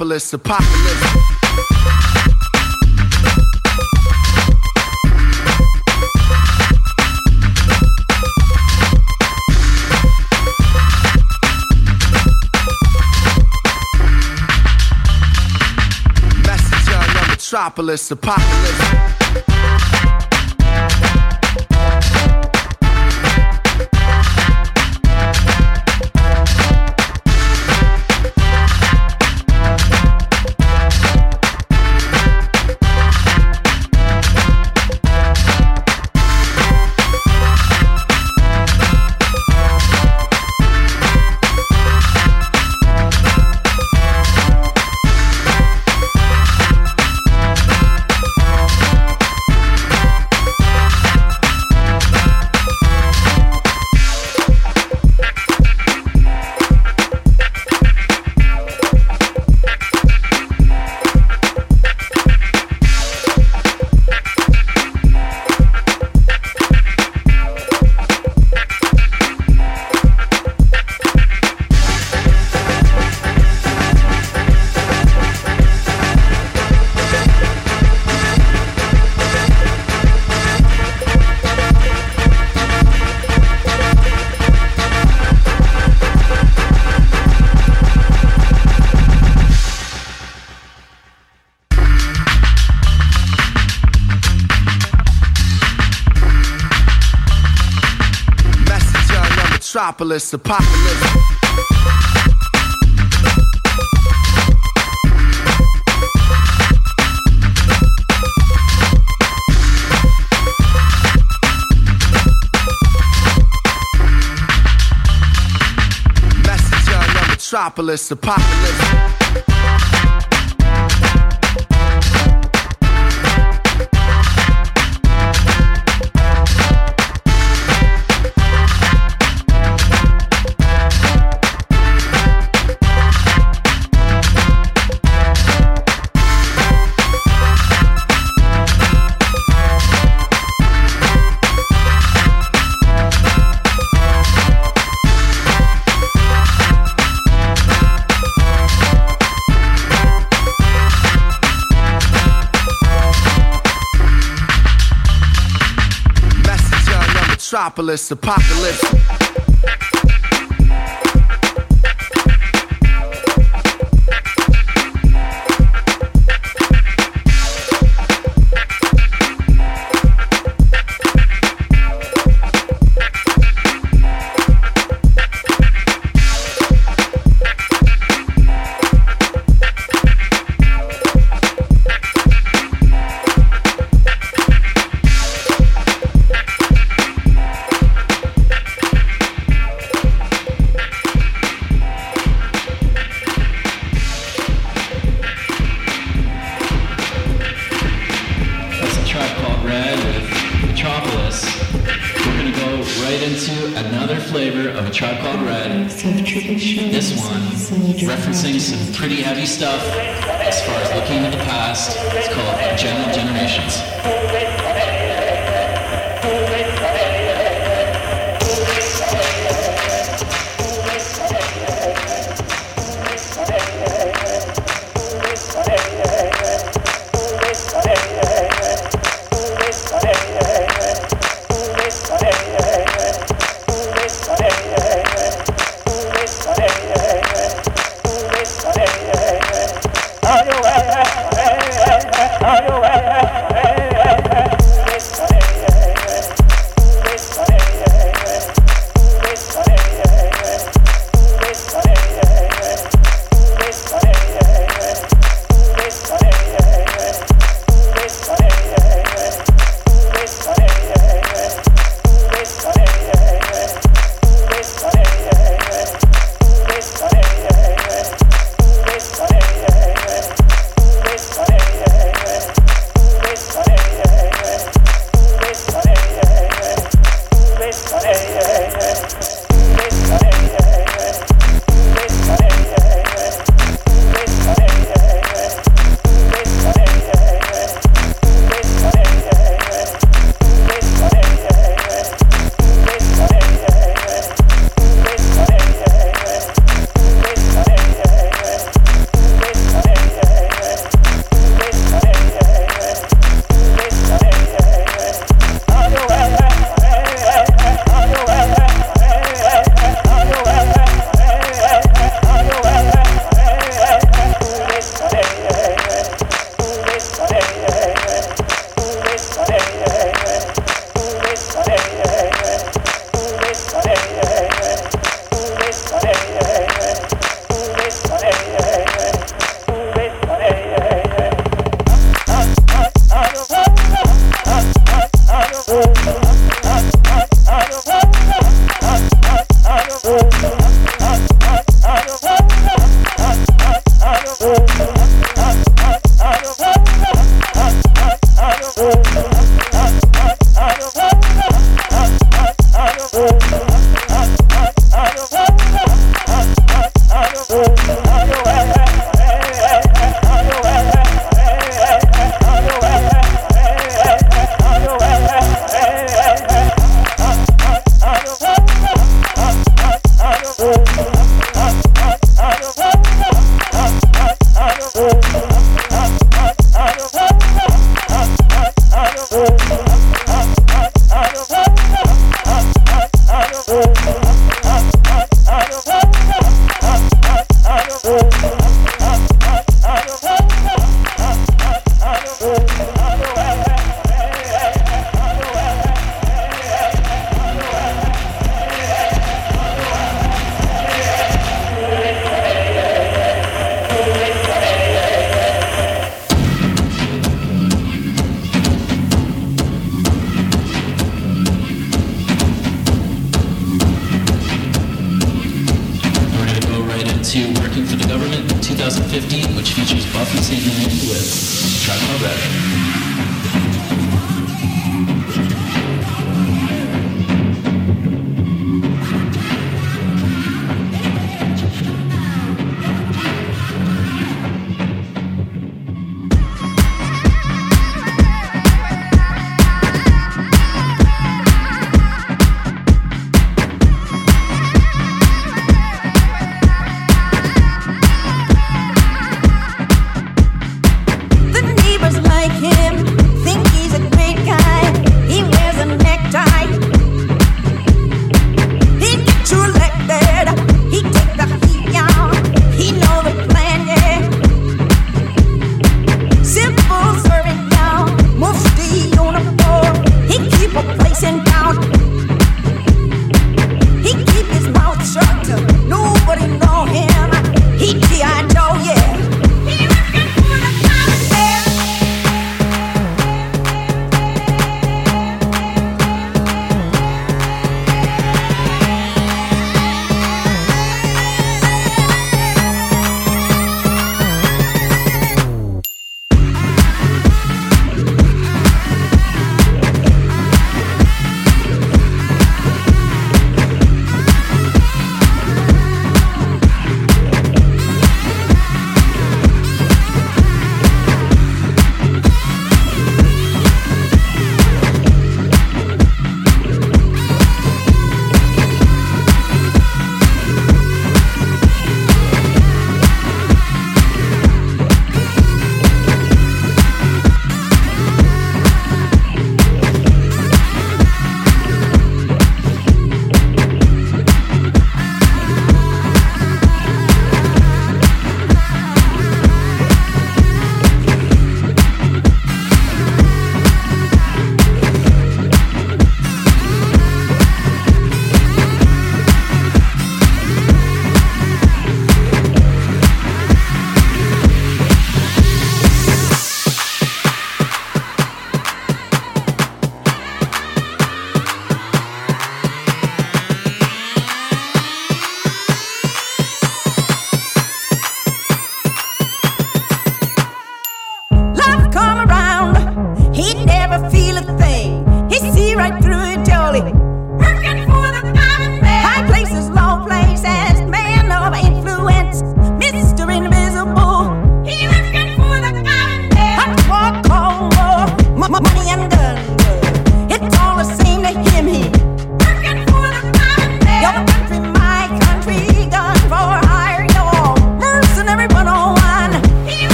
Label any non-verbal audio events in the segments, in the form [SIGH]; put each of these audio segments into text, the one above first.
metropolis, apocalypse. Metropolis, apocalypse. Metropolis, apocalypse. On uh, metropolis, apocalypse. Metropolis, apocalypse.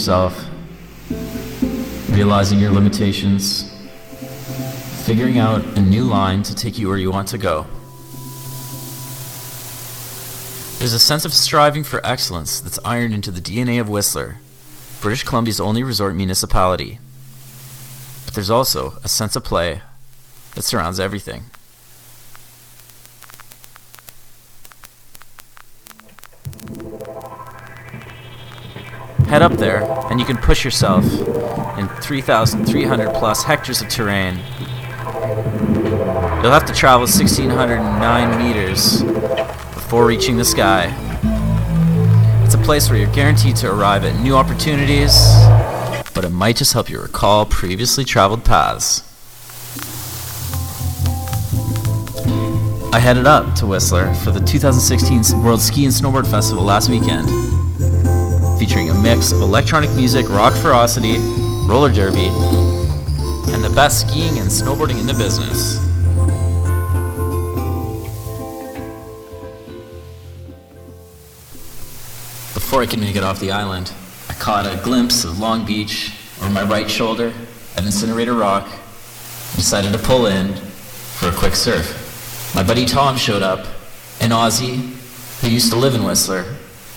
Yourself, realizing your limitations, figuring out a new line to take you where you want to go. There's a sense of striving for excellence that's ironed into the DNA of Whistler, British Columbia's only resort municipality. But there's also a sense of play that surrounds everything. Up there, and you can push yourself in 3,300 plus hectares of terrain. You'll have to travel 1,609 meters before reaching the sky. It's a place where you're guaranteed to arrive at new opportunities, but it might just help you recall previously traveled paths. I headed up to Whistler for the 2016 World Ski and Snowboard Festival last weekend featuring a mix of electronic music, rock ferocity, roller derby, and the best skiing and snowboarding in the business. Before I could make it off the island, I caught a glimpse of Long Beach over my right shoulder at Incinerator Rock and decided to pull in for a quick surf. My buddy Tom showed up, an Aussie who used to live in Whistler.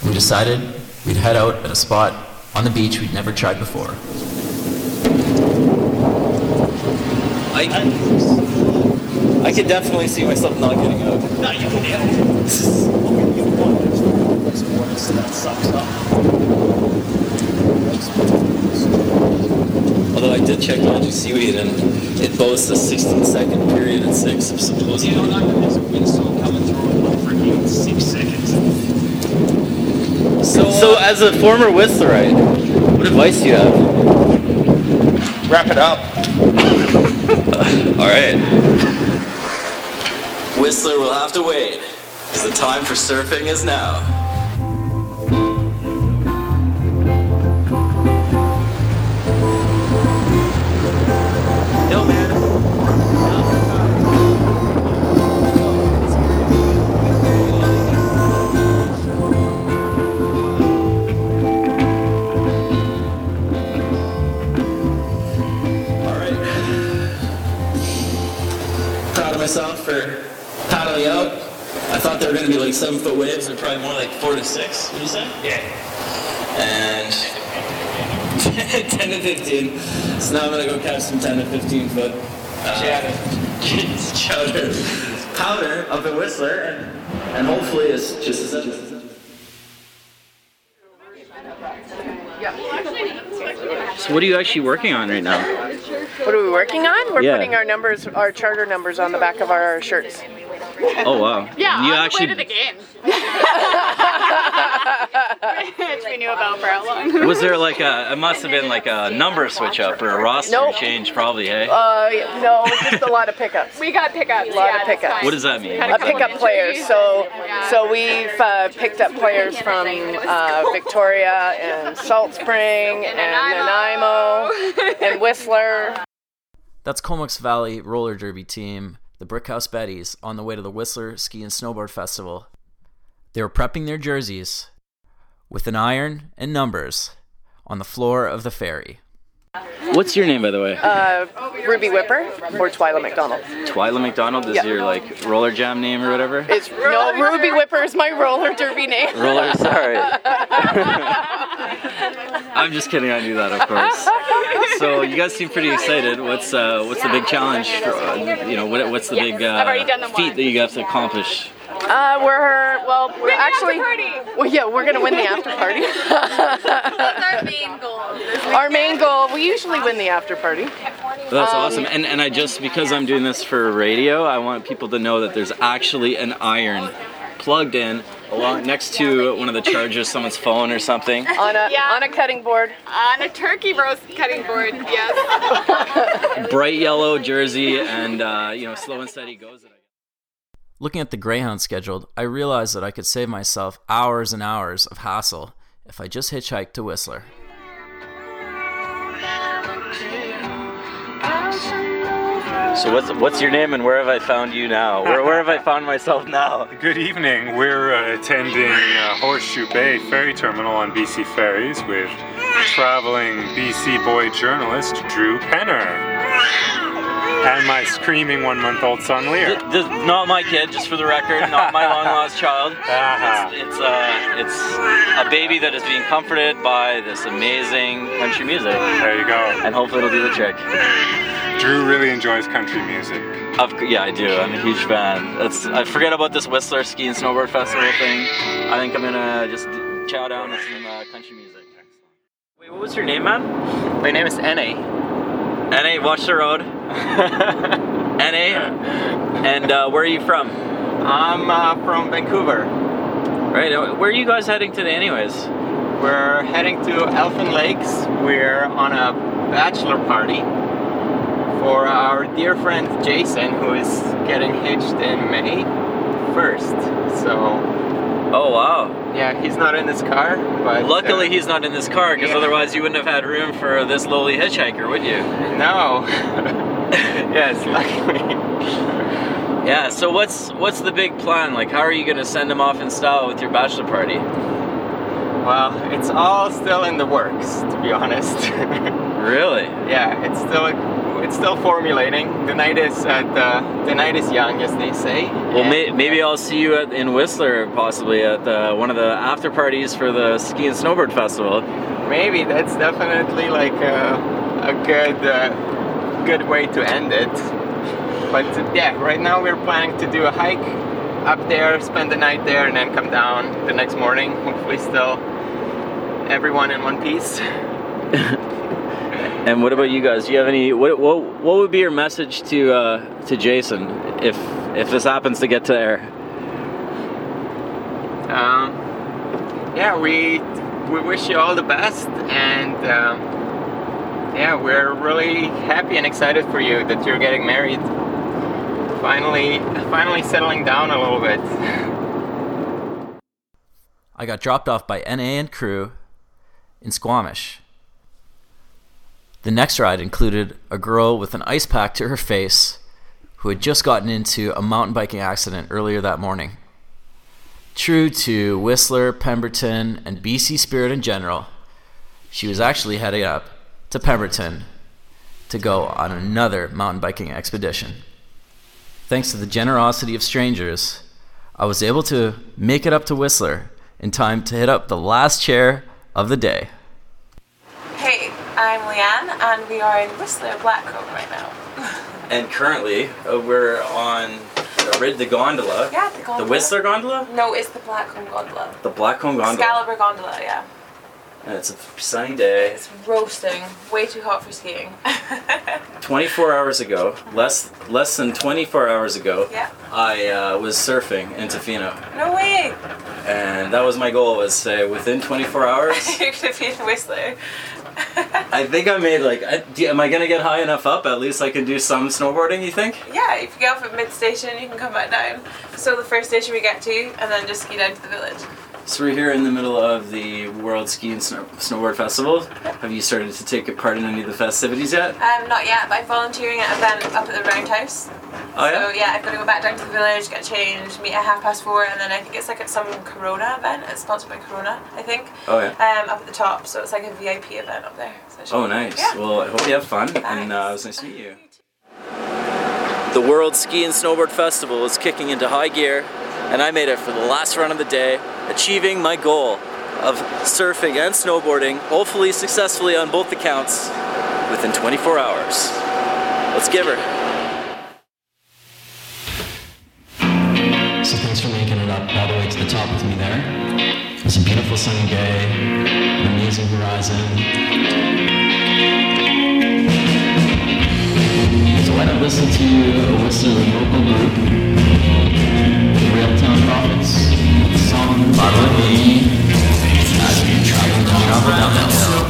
We decided we'd head out at a spot on the beach we'd never tried before. I, I could definitely see myself not getting out. No, you can handle it. This is what you want. There's no that sucks up. Although I did check Magic Seaweed and it boasts a 16 second period at 6 of supposed You know, not that there's a windstorm coming through in like freaking six seconds. So, so as a former Whistlerite, what advice do you have? Wrap it up. [LAUGHS] All right. Whistler will have to wait, because the time for surfing is now. Waves. They're probably more like four to six. What do you say? Yeah. And [LAUGHS] 10 to 15. So now I'm going to go catch some 10 to 15 foot uh, chowder. [LAUGHS] Powder up at Whistler, and, and hopefully it's just as So, what are you actually working on right now? What are we working on? We're Yeah. putting our numbers, our charter numbers on the back of our shirts. [LAUGHS] Oh wow! Yeah, you actually the way to the game. [LAUGHS] Which we knew about for how long. [LAUGHS] Was there like a? It must have been like a number switch up or a roster Nope. change, probably. Hey. Uh, no, just a lot of pickups. We got pickups. A lot yeah, of that's pickups. fine. what does that mean? Kinda Uh, pickup cool. players. So, so we've uh, picked up players from uh, Victoria and Salt Spring and Nanaimo and Whistler. That's Comox Valley Roller Derby team, the Brickhouse Betties, on the way to the Whistler Ski and Snowboard Festival. They were prepping their jerseys with an iron and numbers on the floor of the ferry. What's your name, by the way? Uh, Ruby Whipper or Twyla McDonald. Twyla McDonald is Yeah. your like roller jam name or whatever. It's no Ruby Whipper is my roller derby name. Roller, sorry. [LAUGHS] I'm just kidding. I knew that, of course. So you guys seem pretty excited. What's uh, what's the big challenge? For, uh, you know, what, what's the big I've already done uh, feat that you have to accomplish? Uh, we're well, we're actually. party. Well, yeah, we're gonna win the after party. [LAUGHS] That's our main goal. Our main goal. We usually win the after party. That's Um, awesome. And and I just because I'm doing this for radio, I want people to know that there's actually an iron plugged in along next to one of the chargers, someone's phone or something. On a Yeah. on a cutting board. On a turkey roast cutting board, yes. [LAUGHS] Bright yellow jersey, and uh, you know, slow and steady goes. Looking at the Greyhound schedule, I realized that I could save myself hours and hours of hassle if I just hitchhiked to Whistler. So what's what's your name and where have I found you now? Where, where have I found myself now? [LAUGHS] Good evening. We're uh, attending uh, Horseshoe Bay Ferry Terminal on BC Ferries with traveling BC boy journalist Drew Penner and my screaming one month old son Lear. Th- this, not my kid, just for the record, not my [LAUGHS] long lost child. Uh-huh. It's it's, uh, it's a baby that is being comforted by this amazing country music, There you go. and hopefully it'll do the trick. Drew really enjoys country music. Of, cou- yeah, I do. I'm a huge fan. That's I forget about this Whistler Ski and Snowboard Festival thing. I think I'm gonna just chow down with some uh, country music. Wait, what was your name, man? My name is N.A. Na, watch the road. [LAUGHS] Na, and uh, where are you from? I'm uh, from Vancouver. Right, uh, where are you guys heading today, anyways? We're heading to Elfin Lakes. We're on a bachelor party for our dear friend Jason, who is getting hitched in May 1st. So, Oh wow! yeah, he's not in this car, but. Luckily, uh, he's not in this car because Yeah. otherwise you wouldn't have had room for this lowly hitchhiker, would you? No. [LAUGHS] [LAUGHS] yes, luckily. Yeah. So what's what's the big plan? Like, how are you gonna send him off in style with your bachelor party? Well, it's all still in the works, to be honest. [LAUGHS] Really? yeah, it's still it's still formulating. The night is at the the night is young, as they say. Well, may, maybe I'll see you at, in Whistler, possibly at the, one of the after parties for the ski and snowboard festival. Maybe that's definitely like a, a good uh, good way to end it. But uh, yeah, right now we're planning to do a hike up there, spend the night there, and then come down the next morning. Hopefully, still everyone in one piece. [LAUGHS] And what about you guys? Do you have any? What what, what would be your message to uh, to Jason if if this happens to get to air? Um, yeah, we we wish you all the best, and um, yeah, we're really happy and excited for you that you're getting married. Finally, finally settling down a little bit. I got dropped off by NA and crew in Squamish. The next ride included a girl with an ice pack to her face who had just gotten into a mountain biking accident earlier that morning. True to Whistler, Pemberton, and BC Spirit in general, she was actually heading up to Pemberton to go on another mountain biking expedition. Thanks to the generosity of strangers, I was able to make it up to Whistler in time to hit up the last chair of the day. Hey, I'm Leanne, and we are in Whistler Blackcomb right now. [LAUGHS] And currently, uh, we're on the, rid- the gondola. Yeah, the gondola. The Whistler gondola? No, it's the Blackcomb gondola. The Blackcomb gondola. Excalibur gondola, yeah. And it's a sunny day. It's roasting. Way too hot for skiing. [LAUGHS] 24 hours ago, less less than 24 hours ago, Yeah. I uh, was surfing in Tofino, No way. and that was my goal. Was say within 24 hours. [LAUGHS] You're gonna be in Whistler. I think I made like. I, do- am I gonna get high enough up? At least I can do some snowboarding. You think? Yeah, if you get off at mid station, you can come back down. So the first station we get to, and then just ski down to the village. So we're here in the middle of the World Ski and Snow- Snowboard Festival. Have you started to take part in any of the festivities yet? Um, not yet, but I'm volunteering at an event up at the Roundhouse. Oh yeah. So yeah, I've got to go back down to the village, get changed, meet at half past four, and then I think it's like at some Corona event. It's sponsored by Corona, I think. Oh yeah. Um, up at the top, so it's like a VIP event up there. So Oh nice. Yeah. Well, I hope you have fun, and uh, it was nice to meet you. The World Ski and Snowboard Festival is kicking into high gear, and I made it for the last run of the day, achieving my goal of surfing and snowboarding, hopefully successfully on both accounts, within 24 hours. Let's give her. So thanks for making it up all the way to the top with me there. It's a beautiful sunny day, an amazing horizon. So why not listen to uh, a Whistler local group, Railtown Prophets, the song Bottle Me as we travel down, down that hill.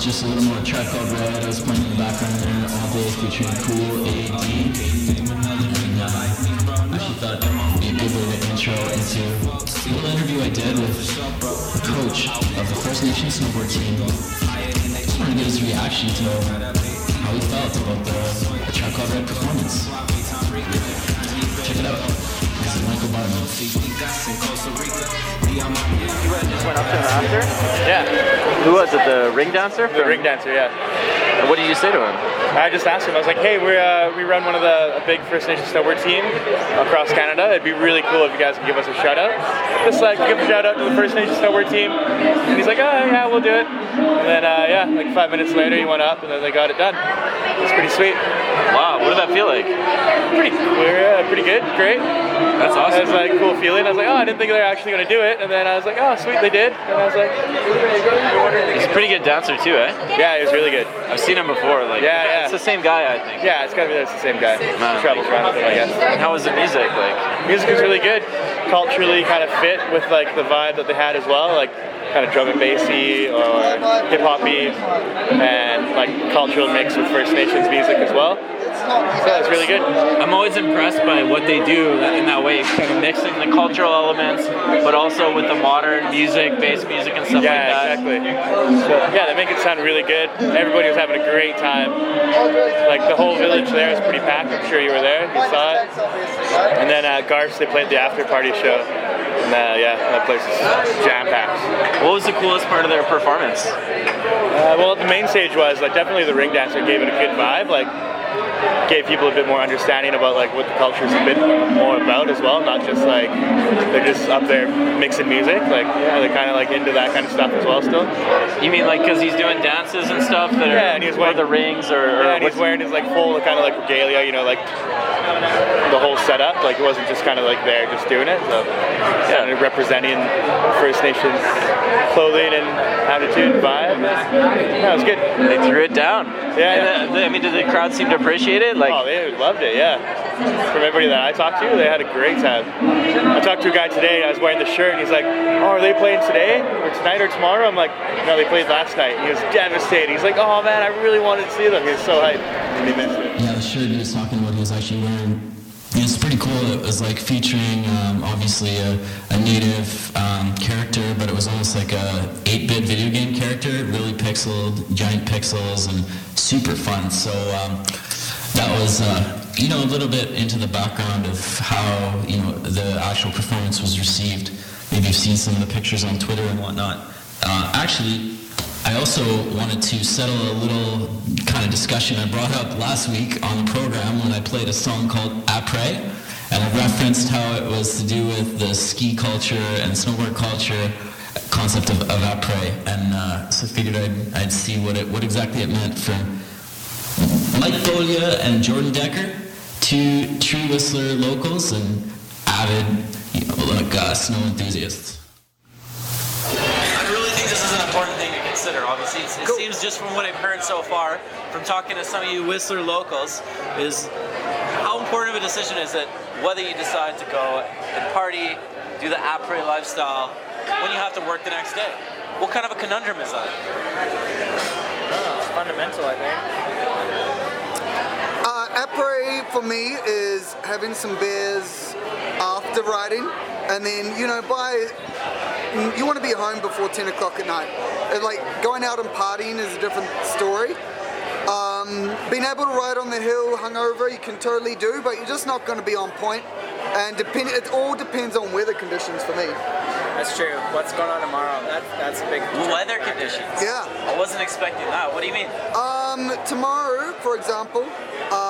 Just a little more Tribe Called Red. I was playing in the background there all day featuring Cool AD. And I actually thought it'd be a good intro into a little interview I did with the coach of the First Nation snowboard team. Just wanted to get his reaction to how he felt about the, the Tribe Called Red performance. Check it out. You just went up to him after? Yeah. Who was it? The ring dancer? The ring dancer, yeah. What did you say to him? I just asked him. I was like, "Hey, we uh, we run one of the a big First Nation snowboard team across Canada. It'd be really cool if you guys could give us a shout out. Just like give a shout out to the First Nation snowboard team." And he's like, "Oh yeah, we'll do it." And then uh, yeah, like five minutes later, he went up and then they got it done. It's pretty sweet. Wow, what did that feel like? Pretty clear, uh, pretty good, great. That's awesome. It was like a cool feeling. I was like, "Oh, I didn't think they were actually going to do it." And then I was like, "Oh, sweet, they did." And I was like, He's a pretty good dancer too, eh? "Yeah, he was really good." I've seen him before. Like, Yeah, yeah. It's the same guy, I think. Yeah, it's gotta be that's the same guy. Man. He travels around with him, I guess. And how was the music? Like, Music was really good. Culturally kind of fit with like the vibe that they had as well, like kind of drum and bassy or hip hoppy and like cultural mix with First Nations music as well. So it's really good. I'm always impressed by what they do in that way, kind of mixing the cultural elements, but also with the modern music, bass music, and stuff yeah, like that. Yeah, exactly. So, yeah, they make it sound really good. Everybody was having a great time. Like the whole village there is pretty packed. I'm sure you were there. You saw it. And then at Garf's, they played the after party show. And yeah, that place is jam packed. What was the coolest part of their performance? Uh, well, the main stage was like definitely the ring dancer gave it a good vibe. Like gave people a bit more understanding about like what the culture is a bit more about as well. Not just like they're just up there mixing music. Like yeah, they're kind of like into that kind of stuff as well. Still. You mean like because he's doing dances and stuff that are Yeah, and he's wearing the rings or, or Yeah, and he's wearing his like full kind of like regalia. You know, like the whole setup. Like it wasn't just kind of like there just doing it. So yeah, and representing First Nations clothing and attitude vibe. Yeah, was good. They threw it down. Yeah, And the- I mean, did the crowd seem to appreciate it? Like, oh, they loved it. Yeah. From everybody that I talked to, they had a great time. I talked to a guy today. I was wearing the shirt, and he's like, "Oh, are they playing today, or tonight, or tomorrow?" I'm like, "No, they played last night." He was devastated. He's like, "Oh man, I really wanted to see them." He was so hyped, and he missed it. Yeah, the shirt he was talking about, he was actually wearing. It was pretty cool. It was like featuring um, obviously a, a native um, character, but it was almost like a 8-bit video game character, really pixeled, giant pixels, and super fun. So um, that was, uh, you know, a little bit into the background of how you know the actual performance was received. Maybe you've seen some of the pictures on Twitter and whatnot. Uh, actually, I also wanted to settle a little kind of discussion I brought up last week on the program when I played a song called Après, and I referenced how it was to do with the ski culture and snowboard culture concept of, of après, and uh, so figured I'd, I'd see what it what exactly it meant for Mike Folia and Jordan Decker, two tree Whistler locals and avid, you know, like uh, snow enthusiasts. I really think this is an important thing to consider. Obviously, it's, it seems just from what I've heard so far, from talking to some of you Whistler locals, is how important of a decision is it whether you decide to go and party, do the après lifestyle, when you have to work the next day? What kind of a conundrum is that? it's fundamental, I think. Après for me is having some beers after riding, and then you know by you want to be home before 10 o'clock at night. Uh, Like going out and partying is a different story. Um, being able to ride on the hill hungover, you can totally do, but you're just not going to be on point. And depend, it all depends on weather conditions for me. That's true. What's going on tomorrow? That, that's a big Weather conditions. Yeah. I wasn't expecting that. What do you mean? Um, tomorrow, for example, uh,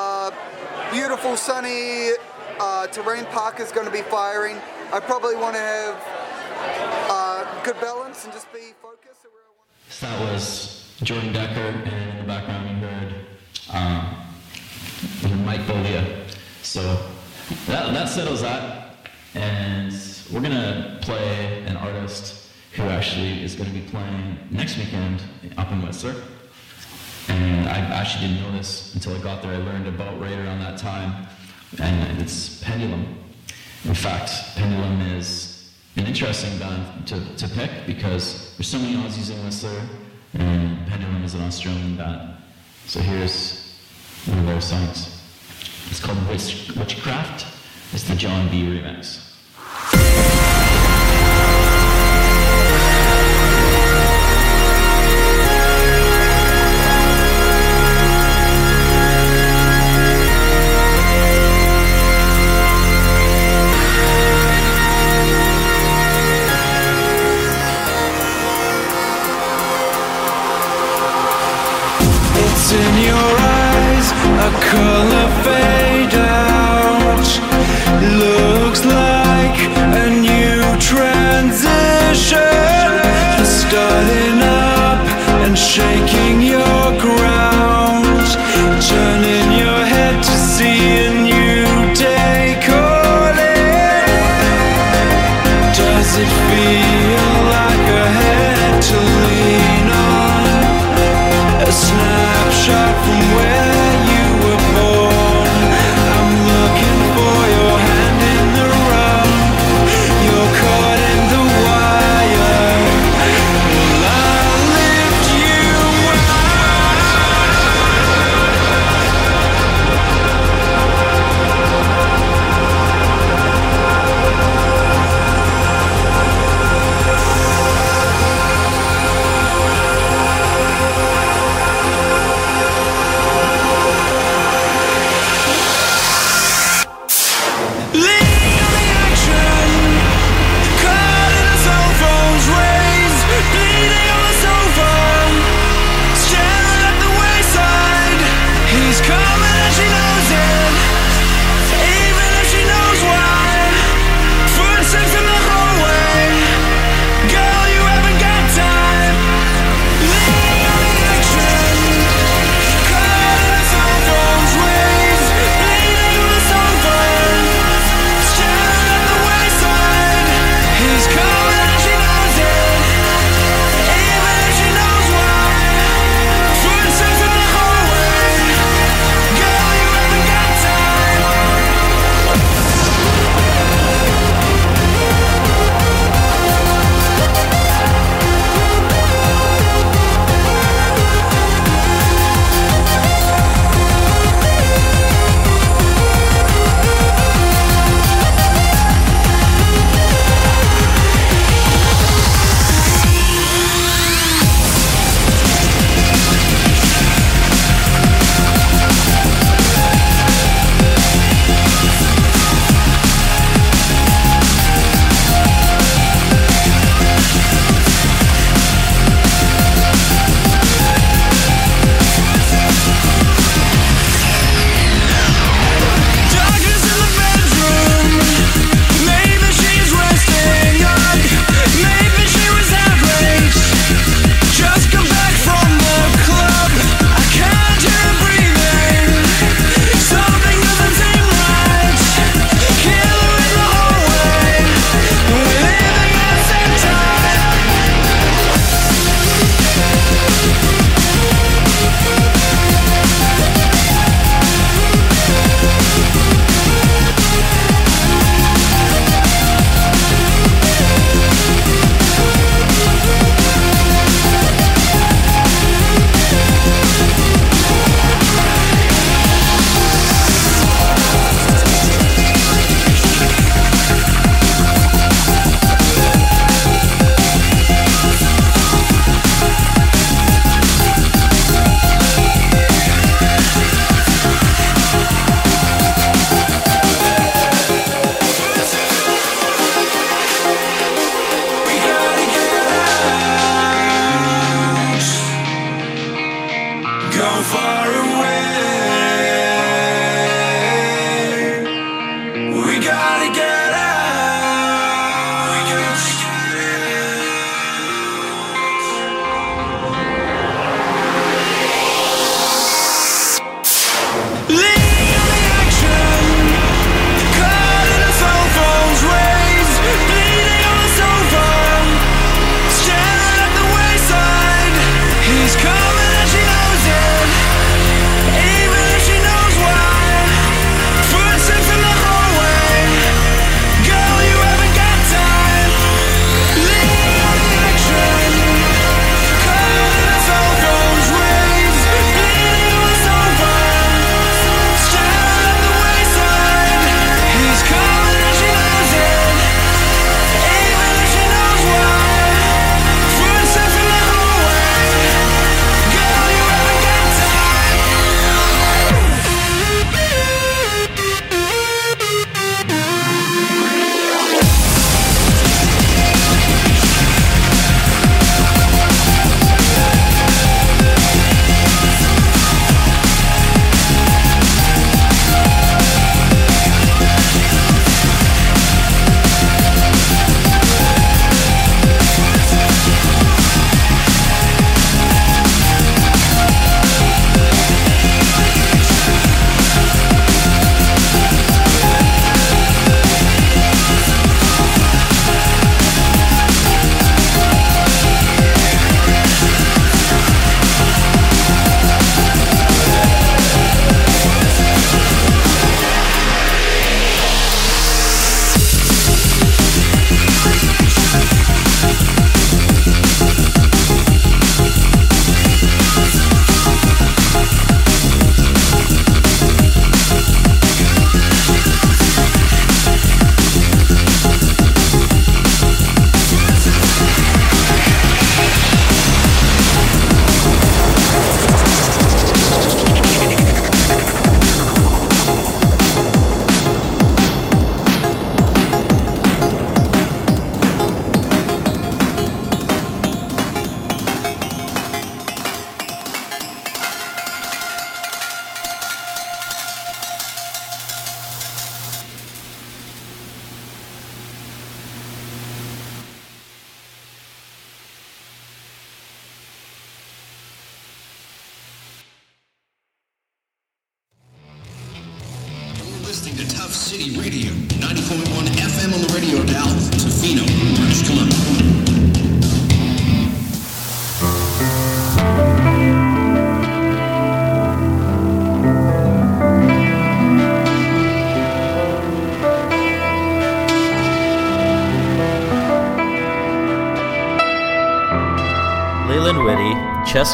beautiful sunny uh, terrain park is going to be firing. I probably want to have uh, good balance and just be focused. where I want to So that was Jordan Decker, and in the background you heard um, Mike Bolia. So that, that settles that, and we're gonna play an artist who actually is gonna be playing next weekend up in Whistler. And I actually didn't know this until I got there. I learned about right around that time, and it's Pendulum. In fact, Pendulum is an interesting band to, to pick because there's so many Aussies in Whistler. and Pendulum is an Australian band. So here's one of our songs. It's called Witchcraft. It's the John B remix.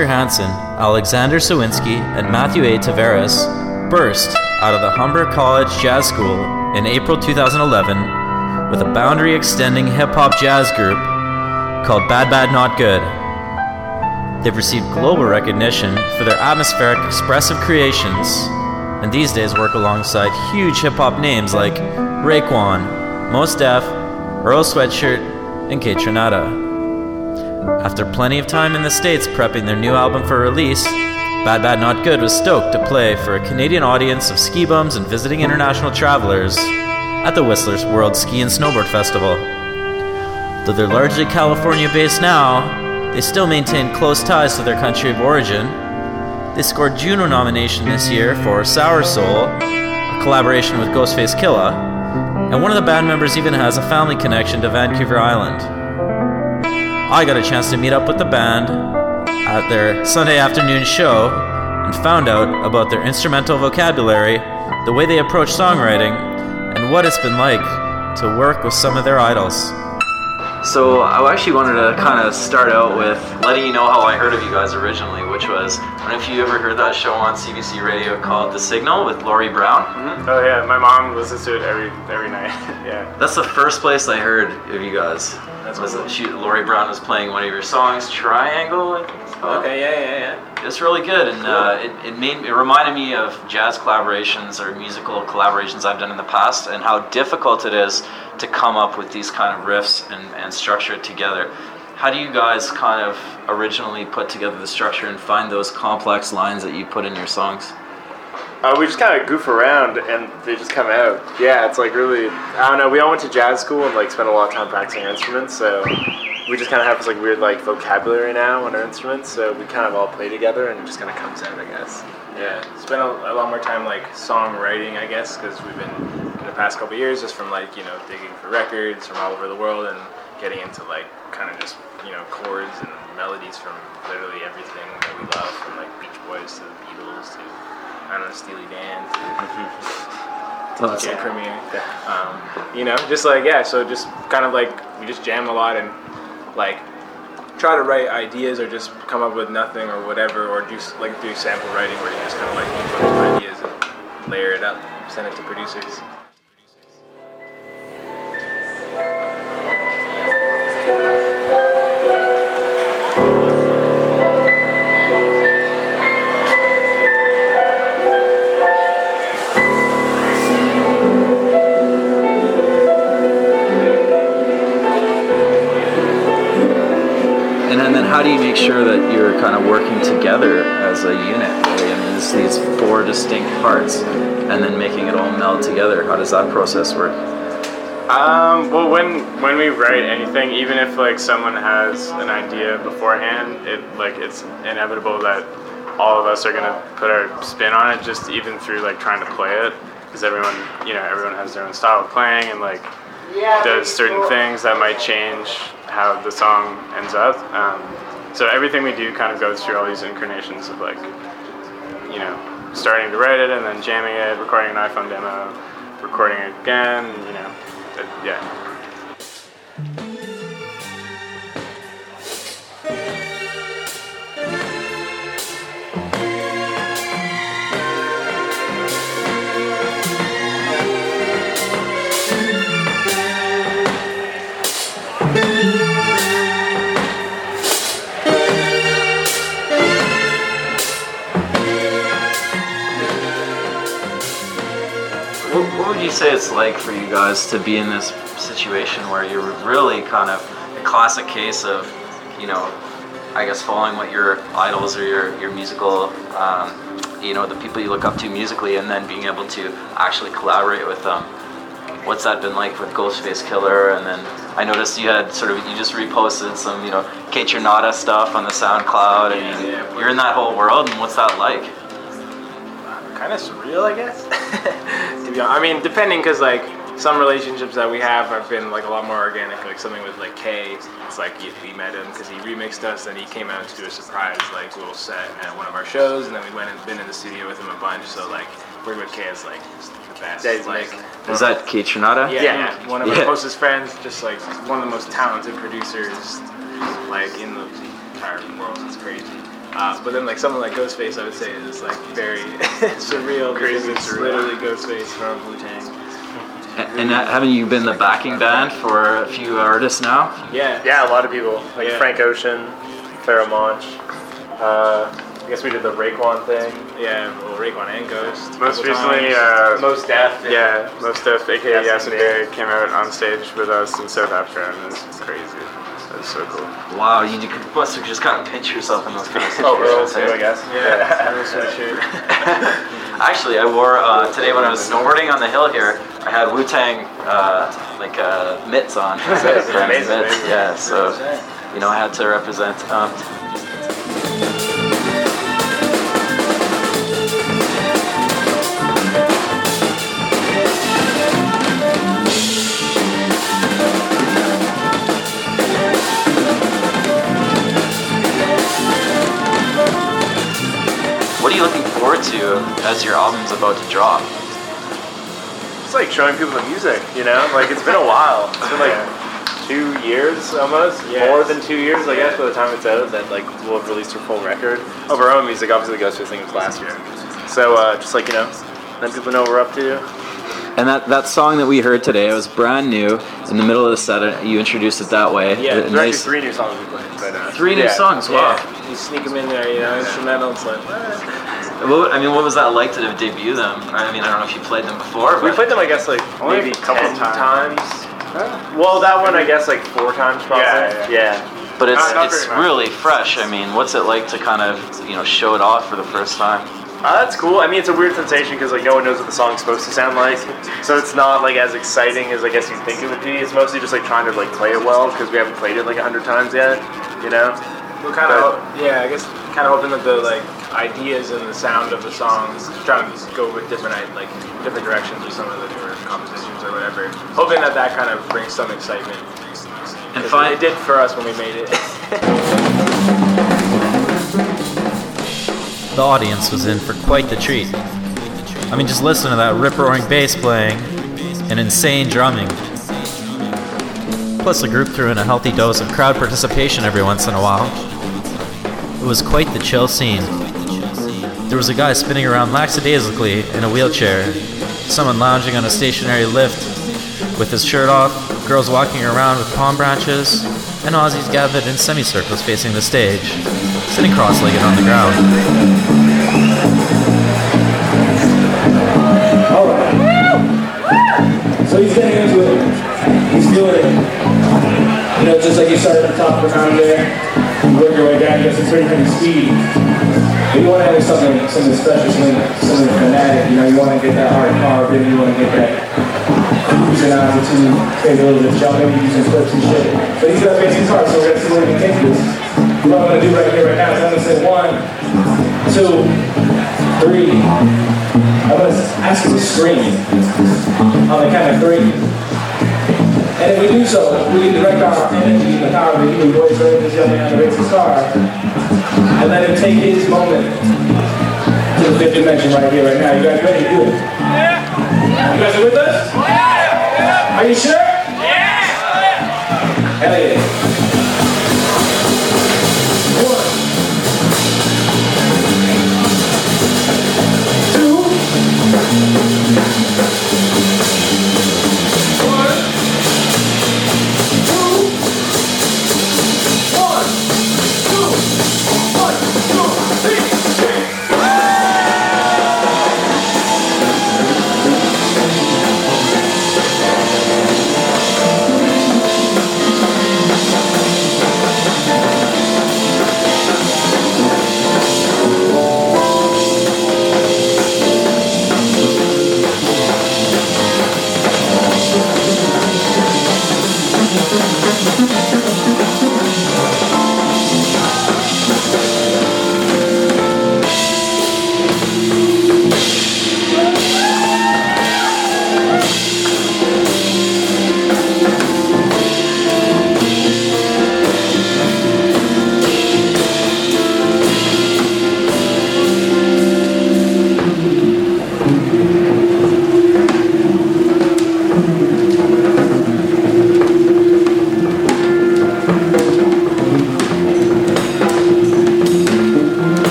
Chester Hansen, Alexander Sowinski, and Matthew A. Tavares burst out of the Humber College Jazz School in April 2011 with a boundary extending hip hop jazz group called Bad Bad Not Good. They've received global recognition for their atmospheric, expressive creations, and these days work alongside huge hip hop names like Raekwon, Mos Def, Earl Sweatshirt, and Kaytranada. After plenty of time in the States prepping their new album for release, Bad Bad Not Good was stoked to play for a Canadian audience of ski bums and visiting international travelers at the Whistler's World Ski and Snowboard Festival. Though they're largely California based now, they still maintain close ties to their country of origin. They scored Juno nomination this year for Sour Soul, a collaboration with Ghostface Killah, and one of the band members even has a family connection to Vancouver Island. I got a chance to meet up with the band at their Sunday afternoon show and found out about their instrumental vocabulary, the way they approach songwriting, and what it's been like to work with some of their idols. So I actually wanted to kind of start out with letting you know how I heard of you guys originally, which was I don't know if you ever heard that show on CBC Radio called The Signal with Laurie Brown. Mm-hmm. Oh yeah, my mom listens to it every every night. [LAUGHS] yeah. That's the first place I heard of you guys. That's was cool. she, Laurie Brown was playing one of your songs, Triangle. I think it's called. Okay, yeah, yeah, yeah. It's really good, and uh, it, it made it reminded me of jazz collaborations or musical collaborations I've done in the past, and how difficult it is to come up with these kind of riffs and, and structure it together. How do you guys kind of originally put together the structure and find those complex lines that you put in your songs? Uh, we just kind of goof around and they just come out. Yeah, it's like really. I don't know. We all went to jazz school and like spent a lot of time practicing instruments, so we just kind of have this like weird like vocabulary now on our instruments. So we kind of all play together and it just kind of comes out, I guess. Yeah, spent a, a lot more time like songwriting, I guess, because we've been in the past couple years just from like you know digging for records from all over the world and getting into like kind of just you know chords and melodies from literally everything that we love, from like Beach Boys to the Beatles to I don't know Steely Dan to, to Well, that's- Kid Premier. Um, you know, just like yeah, so just kind of like we just jam a lot and like try to write ideas or just come up with nothing or whatever or do like do sample writing where you just kind of like some ideas and layer it up, send it to producers. How do you make sure that you're kind of working together as a unit? Really? I mean, it's these four distinct parts, and then making it all meld together. How does that process work? Um, well, when when we write anything, even if like someone has an idea beforehand, it like it's inevitable that all of us are gonna put our spin on it, just even through like trying to play it, because everyone, you know, everyone has their own style of playing and like does certain things that might change how the song ends up. Um, so everything we do kind of goes through all these incarnations of like, you know, starting to write it and then jamming it, recording an iPhone demo, recording it again, you know, yeah. You say it's like for you guys to be in this situation where you're really kind of a classic case of, you know, I guess following what your idols or your, your musical, um, you know, the people you look up to musically, and then being able to actually collaborate with them. What's that been like with Ghostface Killah? And then I noticed you had sort of you just reposted some, you know, Kaytranada stuff on the SoundCloud, and you're in that whole world. And what's that like? Kind of surreal, I guess. [LAUGHS] to be honest, I mean, depending, because like some relationships that we have have been like a lot more organic. Like something with like Kay, it's like he- we met him because he remixed us, and he came out to do a surprise like little set at one of our shows, and then we went and been in the studio with him a bunch. So like working with Kay is like the best. Yeah, like. Is that Kaytranada? yeah, yeah, one of our closest friends, just like one of the most talented producers, like in the entire world. It's crazy. Uh, but then like someone like Ghostface, I would say is like very [LAUGHS] surreal because Crazy it's surreal. literally Ghostface from Wu Tang. And uh, haven't you been the backing band for a few artists now? Yeah. Yeah, a lot of people like Yeah. Frank Ocean, Pharoah Monch. Uh, I guess we did the Raekwon thing. Yeah, well, Raekwon and Ghost. Most recently, uh, Mos Def. Yeah, Mos Def, aka Yasin Yasin came out on stage with us in South Africa, and it's crazy. That's so cool. Wow, you must have just kind of pinch yourself in those kind of [LAUGHS] Oh, situations. Earl too, I guess. Yeah, sweatshirt. [LAUGHS] [LAUGHS] Actually, I wore uh, today when I was snowboarding on the hill here. I had Wu Tang uh, like uh, mitts on. That's Brand new amazing, mitts. amazing. Yeah, so you know I had to represent. Um, what are you looking forward to as your album's about to drop? It's like showing people the music, you know? Like it's been a while. It's been like two years almost, more than two years, I guess, by the time it's out. That like we'll have released our full record of our own music. Obviously, the Ghostface thing was last year. So uh, just like you know, let people know what we're up to. And that, that song that we heard today, it was brand new. In the middle of the set, you introduced it that way. Yeah, there's nice- actually three new songs we played. But, uh, Three new yeah. songs, wow. Yeah, you sneak them in there, you know, instrumental. It's like, What, I mean, what was that like to debut them? I mean, I don't know if you played them before. We played them, I guess, like Only maybe a couple ten times. times. Well, that one, I guess, like four times probably. Yeah, yeah. But it's Not- not it's really fresh. I mean, what's it like to kind of you know show it off for the first time? Uh, that's cool. I mean, it's a weird sensation because like no one knows what the song's supposed to sound like, so it's not like as exciting as I guess you think it would be. It's mostly just like trying to like play it well because we haven't played it like a hundred times yet. You know? We're kind of, yeah, I guess, kind of hoping that the like ideas and the sound of the songs, trying to go with different like different directions with some of the newer compositions or whatever. Hoping that that kind of brings some excitement. And fi- it did for us when we made it. [LAUGHS] The audience was in for quite the treat. I mean, just listen to that rip roaring bass playing and insane drumming. Plus, the group threw in a healthy dose of crowd participation every once in a while. It was quite the chill scene. There was a guy spinning around lackadaisically in a wheelchair, someone lounging on a stationary lift with his shirt off, girls walking around with palm branches, and Aussies gathered in semicircles facing the stage, sitting cross legged on the ground. So he's getting into it. He's doing it. Know, just like you start at the top of the mountain there, you work your way down, you get some pretty of speed. But you want to have something, something special, something, something fanatic. You know, you want to get that hard carved in, you want to get that cruising altitude, maybe a little bit of jumping, use some flips and shit. But he's got a bass guitar, so we're going to see where we can take this. What I'm going to do right here, right now, is I'm going to say one, two, three. I'm going to ask you to scream on the count of three. And if we do so, we can direct our energy and the power that you voice right this young man raise his car and let him take his moment to the fifth dimension right here, right now. You guys ready to do it? Yeah. You guys are with us? Yeah. Are you sure? Yeah. Hell yeah. One. Two.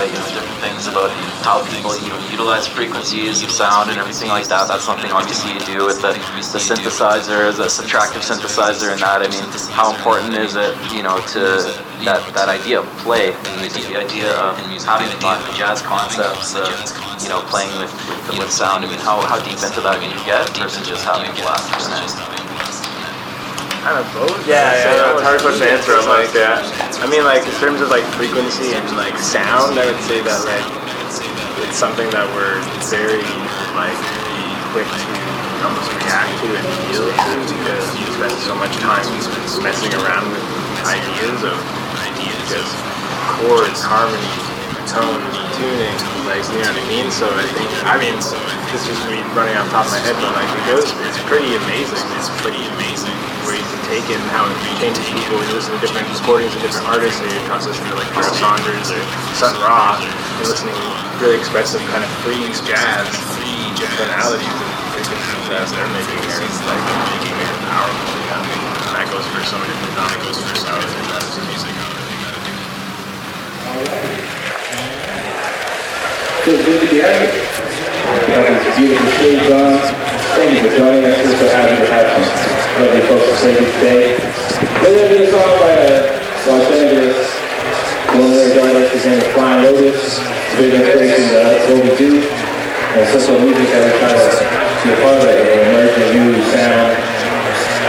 Uh, you know different things about how people you know, utilize frequencies of sound and everything like that. That's something obviously you do with the, the synthesizer, the subtractive synthesizer, and that. I mean, how important is it, you know, to that that idea of play, the idea of having fun, jazz concepts, uh, you know, playing with, with with sound. I mean, how how deep into that can you get versus just having blast night? Kind of both. Yeah, yeah, yeah, it's a hard question to answer. I'm like, yeah. I mean, like in terms of like frequency and like sound, I would say that like it's something that we're very like quick to almost react to and feel to because we spend so much time messing around with ideas of just chords, harmony, tone, tuning, like you know what I mean. So I think I mean this is me running off the top of my head, but like it goes, it's pretty amazing. It's pretty amazing where you can take it and how it changes people. You listen to different recordings of different artists, and you're to like Carl Saunders or Sun Ra, and listening to really expressive kind of free jazz, free tonalities and frequencies that they're making here. It's like making it powerful. Yeah. And that goes for so many different genres. Goes for so many different music. Feels good to be here. We have this beautiful. Thank you for joining us. We're so happy to some lovely folks to sing today. We're going to a song by a Los Angeles Culinary artist. His name is Flying Lotus. A big inspiration to what we do. And also music that we try to be a part of it. An emerging new sound,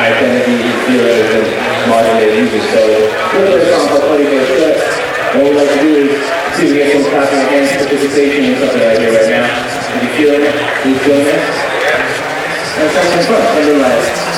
identity, feel it as modulated music. So, we're going to do a song called Strut. And what we'd like to do is see if we get some clapping hands participation in something right here right now. If you feel it, you feeling it? Let's have some fun. Under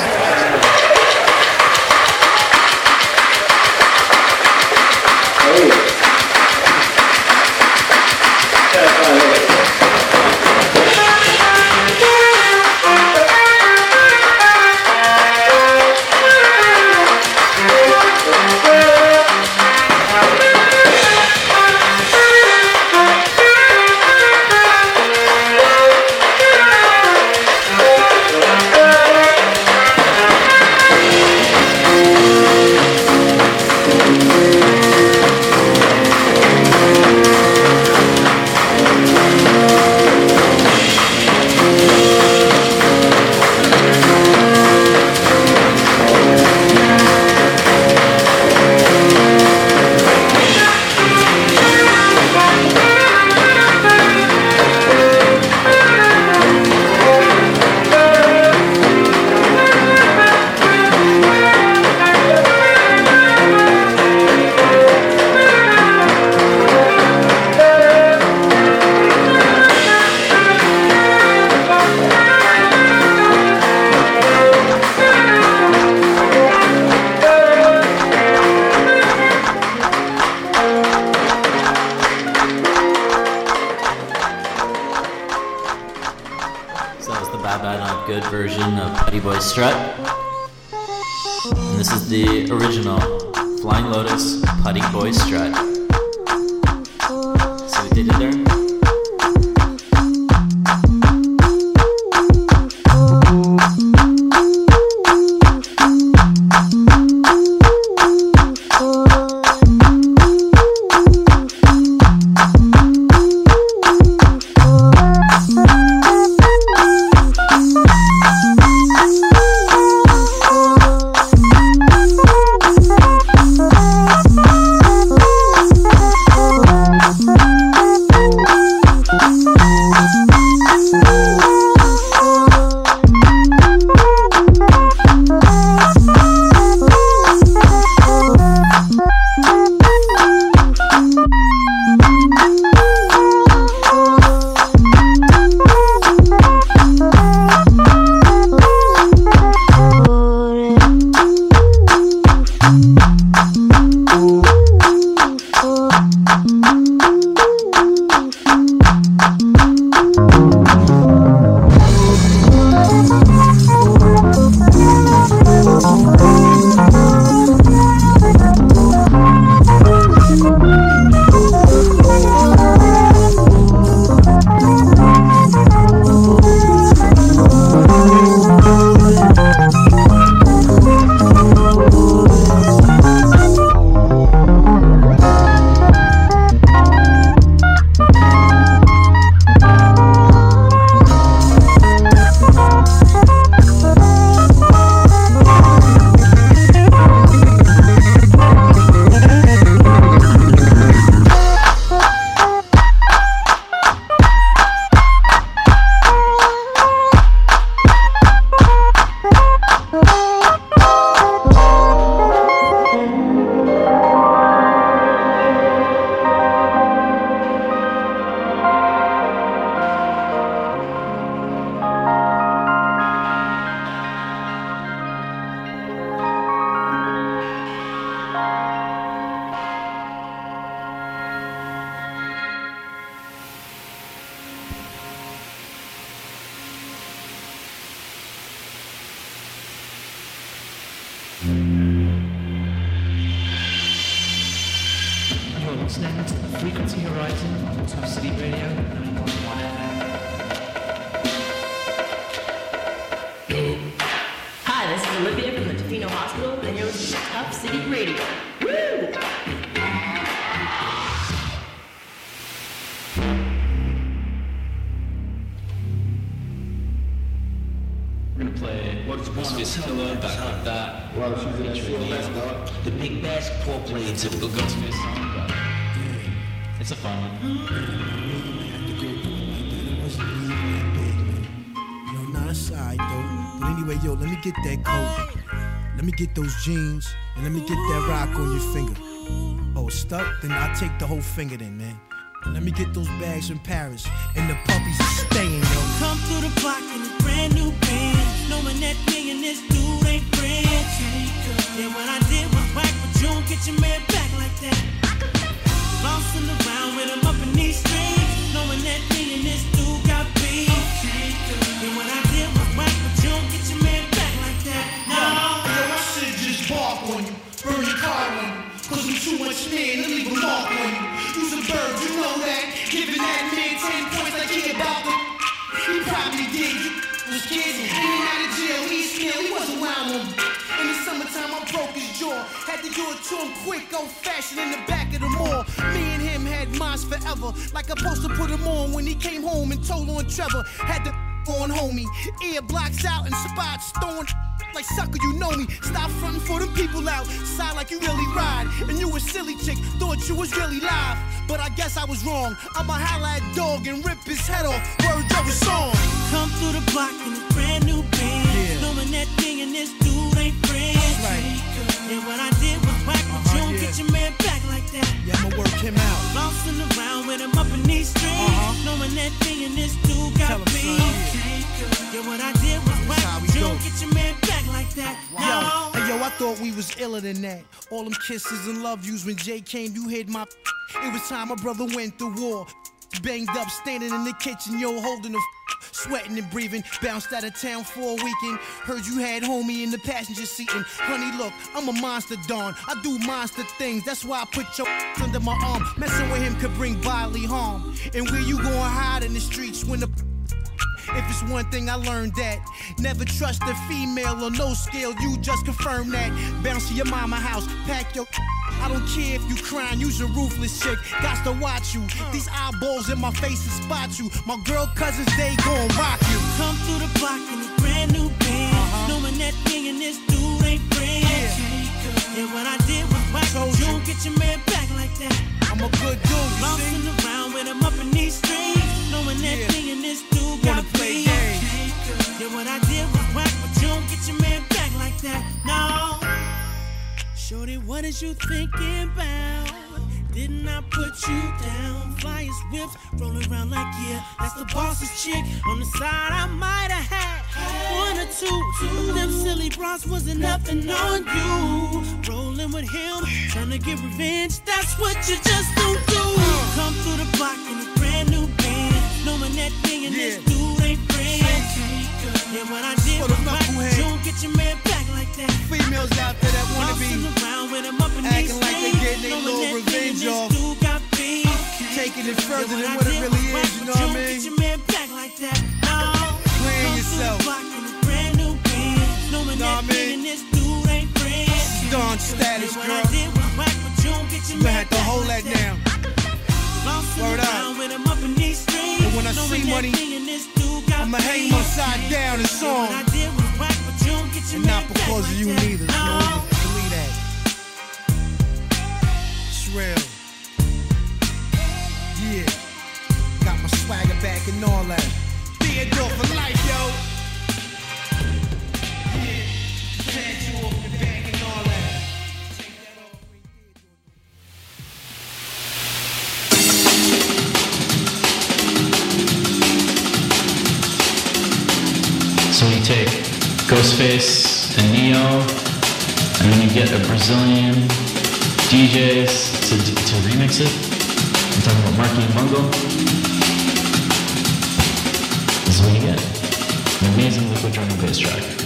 did? Whole finger to do it to him quick, old fashioned in the back of the mall. Me and him had minds forever. Like I supposed to put him on when he came home and told on Trevor. Had to on homie. Ear blocks out and spots throwing like sucker, you know me. Stop fronting for them people out. Side like you really ride. And you a silly chick, thought you was really live. But I guess I was wrong. I'ma holla at dog and rip his head off. Words of a song. Come through the block in a brand new band. Knowing that me and this dude ain't friends. And what I did was get your man back like that. Yeah, I'ma work him out. Bouncing around with him up in these streets. Uh-huh. Knowing that me and this dude got beef. Yeah, what I did was whack, you don't get your man back like that. Yo, hey, yo, I thought we was iller than that. All them kisses and love yous when Jay came, you hid my. It was time my brother went to war. Banged up, standing in the kitchen, yo, holding the. Sweating and breathing, bounced out of town for a weekend. Heard you had homie in the passenger seat. And honey, look, I'm a monster, Dawn. I do monster things. That's why I put your [LAUGHS] under my arm. Messing with him could bring bodily harm. And where you gonna hide in the streets when the if it's one thing I learned that never trust a female on no scale, you just confirm that. Bounce to your mama house, pack your. [LAUGHS] I don't care if you crying, you's a ruthless chick. Got to watch you. These eyeballs in my face to spot you. My girl cousins, they gon' rock you. Come through the block in a brand new band. Knowing that me and this dude ain't friends. And what I did was whack, but you don't get your man back like that. I'm a good dude, you Bouncing around with him up in these streets. Knowing that me and this dude got beef. Yeah, what I did was whack, but you don't get your man back like that. No. Shorty, what is you thinking about? Didn't I put you down? Flyers whips, rolling around like yeah, that's the boss's chick. On the side, I might have had one or two. Them silly bras wasn't nothing on you. Rolling with him, trying to get revenge. That's what you just don't do. Come through the block in a brand new knowing that me and this dude ain't friends. Yeah, what I did was whack, you don't get your man back like that. Females out there that wanna be around with him up in acting like they getting their little and revenge off. beef. Taking it further than what it really is, you know what I mean? Get your man back like that. No. Playing yourself. through the block in a brand new band, knowing Know that what I me mean? and this dude ain't friends. Dawn status, girl. I did whack, but you don't get your You had to hold that down. Word up. Around with him up in these streets, And when I knowing see money, me and this dude got I'ma hang beef. upside down and song. what I did was whack, but you don't And not because of you neither. Know, No. believe that. It's real. Yeah. Got my swagger back and all that. Theodore for So you take Ghostface and Ne-Yo, and then you get a Brazilian DJs to, to remix it. I'm talking about Marky and Mungo. This is what you get. An amazing liquid drum and bass track.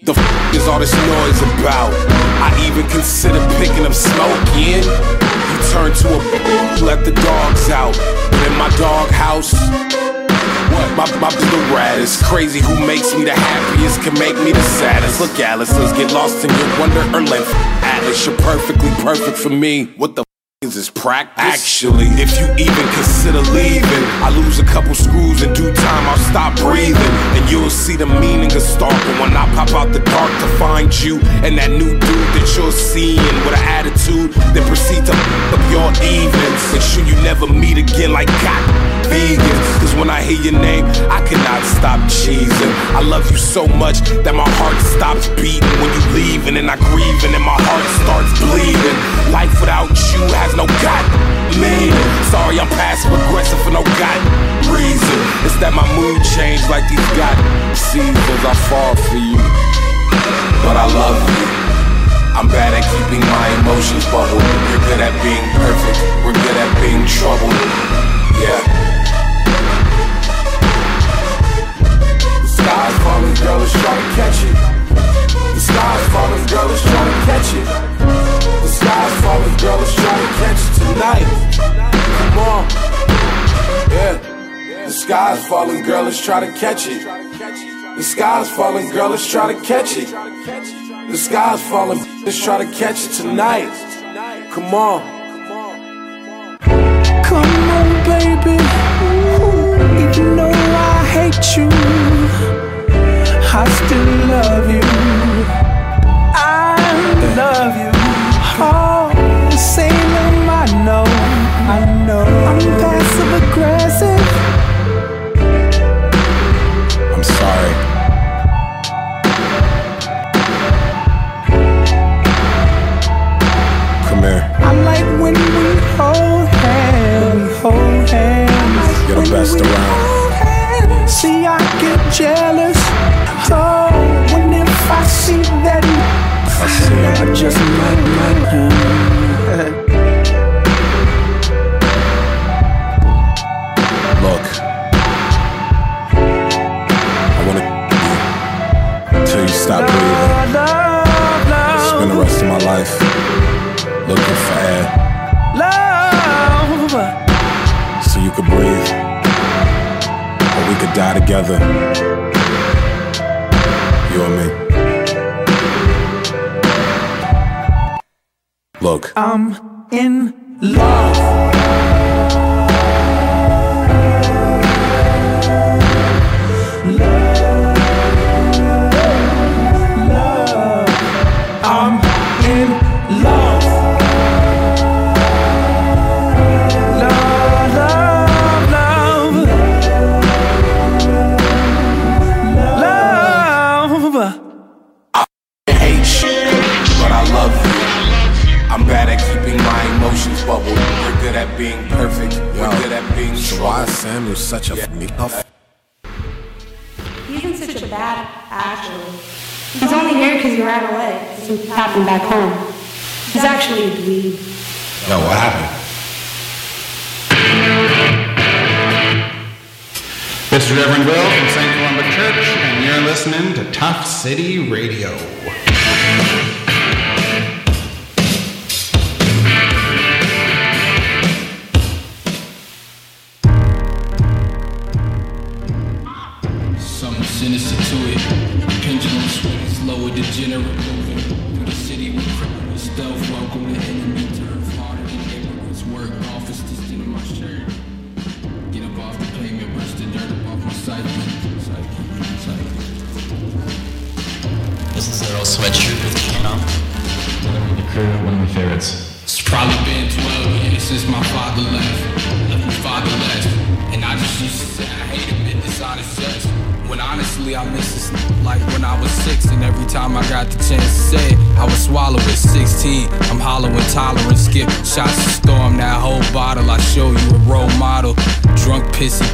The f is all this noise about? I even consider picking up smoking. You turn to a let the dogs out. But in my dog house, what? My, my little rat is crazy. Who makes me the happiest can make me the saddest. Look, Alice, let's get lost in your wonder or length. Atlas, you're perfectly perfect for me. What the is practice? Actually, if you even consider leaving, I lose a couple screws in due time. I'll stop breathing, and you'll see the meaning of stalking when I pop out the dark to find you and that new dude that you're seeing with an attitude. Then proceed to up your evenings. sure you never meet again like God vegans. Cause when I hear your name, I cannot stop cheesing. I love you so much that my heart stops beating when you leaving, and I grieving, and my heart starts bleeding. Life without you has no god meaning. Sorry, I'm passive aggressive for no god reason. It's that my mood changed like these god seasons. I fall for you, but I love you. I'm bad at keeping my emotions bubbled. You're good at being perfect. We're good at being troubled. Yeah. Sky's falling, girl, let's try to catch it. The sky's falling, girl, let's try to catch it. The sky's falling, girl, let's try to catch it tonight. Come on. Yeah. The sky's falling, girl, let's try to catch it. The sky's falling, girl, let's try to catch it. The sky's falling, let's try to catch it tonight. Come on. Come on, baby. Ooh, even though I hate you, I still love you. I love you. Oh, I know, I know. I'm passive aggressive. I'm sorry. Come here. I like when we hold hands. When we hold hands. You're the best around. See, I get jealous. I see it. I just. Look. I wanna till you stop breathing. Spend the rest of my life looking for air Love. so you could breathe. Or we could die together. I'm um, in love. trouble. We're good at being perfect. Yo, We're good at being so trouble. why is such a yeah. f- He isn't such a bad actually. He's only here because he ran away. Something happened back home. He's actually a bleed. Yo, what happened? This is Reverend Will from St. Columba Church, and you're listening to Tough City Radio.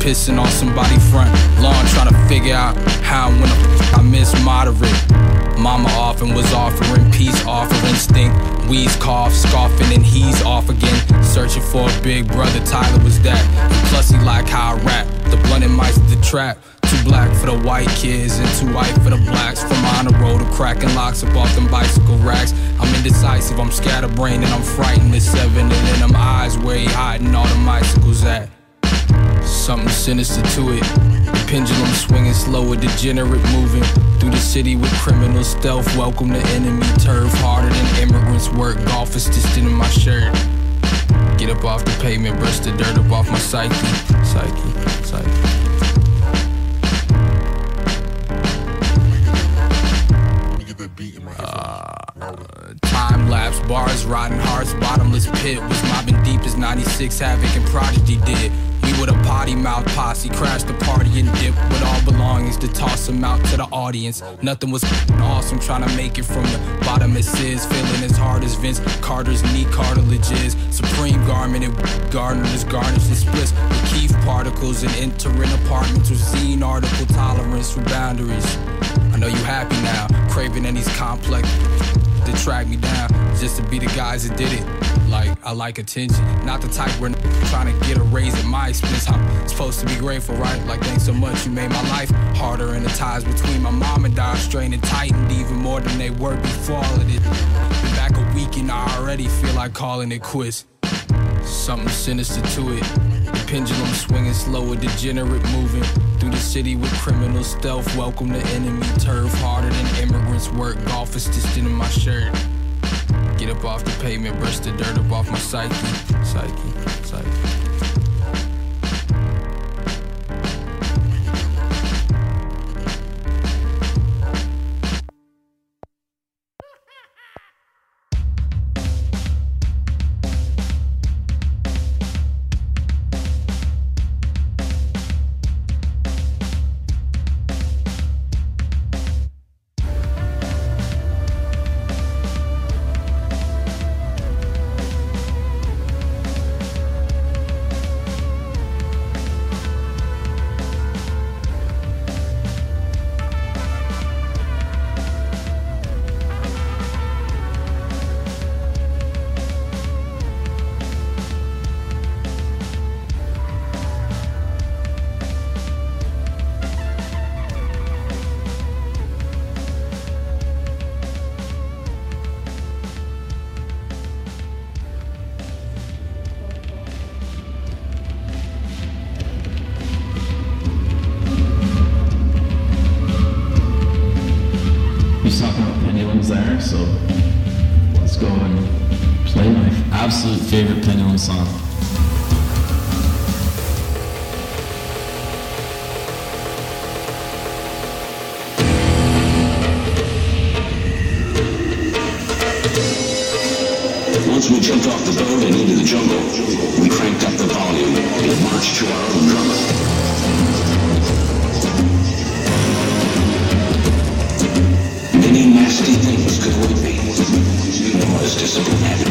Pissing on somebody front lawn trying to figure out how and when I miss moderate. Mama often was offering peace, offering stink. Wheeze cough, scoffing, and he's off again. Searching for a big brother, Tyler was that. And plus, he like how I rap. The blunt and mice, the trap. Too black for the white kids and too white for the blacks. From on the road to cracking locks up off them bicycle racks. I'm indecisive, I'm scatterbrained, and I'm frightened. This seven, and in them eyes where he hiding all the bicycles at. Sinister to it. Pendulum swinging slow. slower, degenerate moving through the city with criminal stealth. Welcome to enemy turf, harder than immigrants work. Golf is distant in my shirt. Get up off the pavement, brush the dirt up off my psyche, psyche, psyche. Uh, time lapse, bars, rotten hearts, bottomless pit was mobbing deep as 96 Havoc and Prodigy did. With a potty mouth posse crashed the party and dipped with all belongings to toss them out to the audience. Nothing was awesome trying to make it from the bottom as is, feeling as hard as Vince Carter's knee cartilage is. Supreme garment and gardeners garnished and splits Keith particles and entering apartments with zine article tolerance for boundaries. I know you happy now, craving any complex to track me down just to be the guys that did it. Like, I like attention, not the type where trying to get a raise at my expense. I'm supposed to be grateful, right? Like, thanks so much, you made my life harder, and the ties between my mom and dad strained and tightened even more than they were before all of it. Been back a week and I already feel like calling it quits. Something sinister to it. Pendulum swinging slow, slower, degenerate moving through the city with criminal stealth. Welcome to enemy turf, harder than immigrants work. Golf is distant in my shirt. Get up off the pavement, brush the dirt up off my psyche, psyche, psyche. So let's go and play my absolute favorite pendulum song. Once we jumped off the boat and into the jungle, we cranked up the volume and marched to our own drummer. You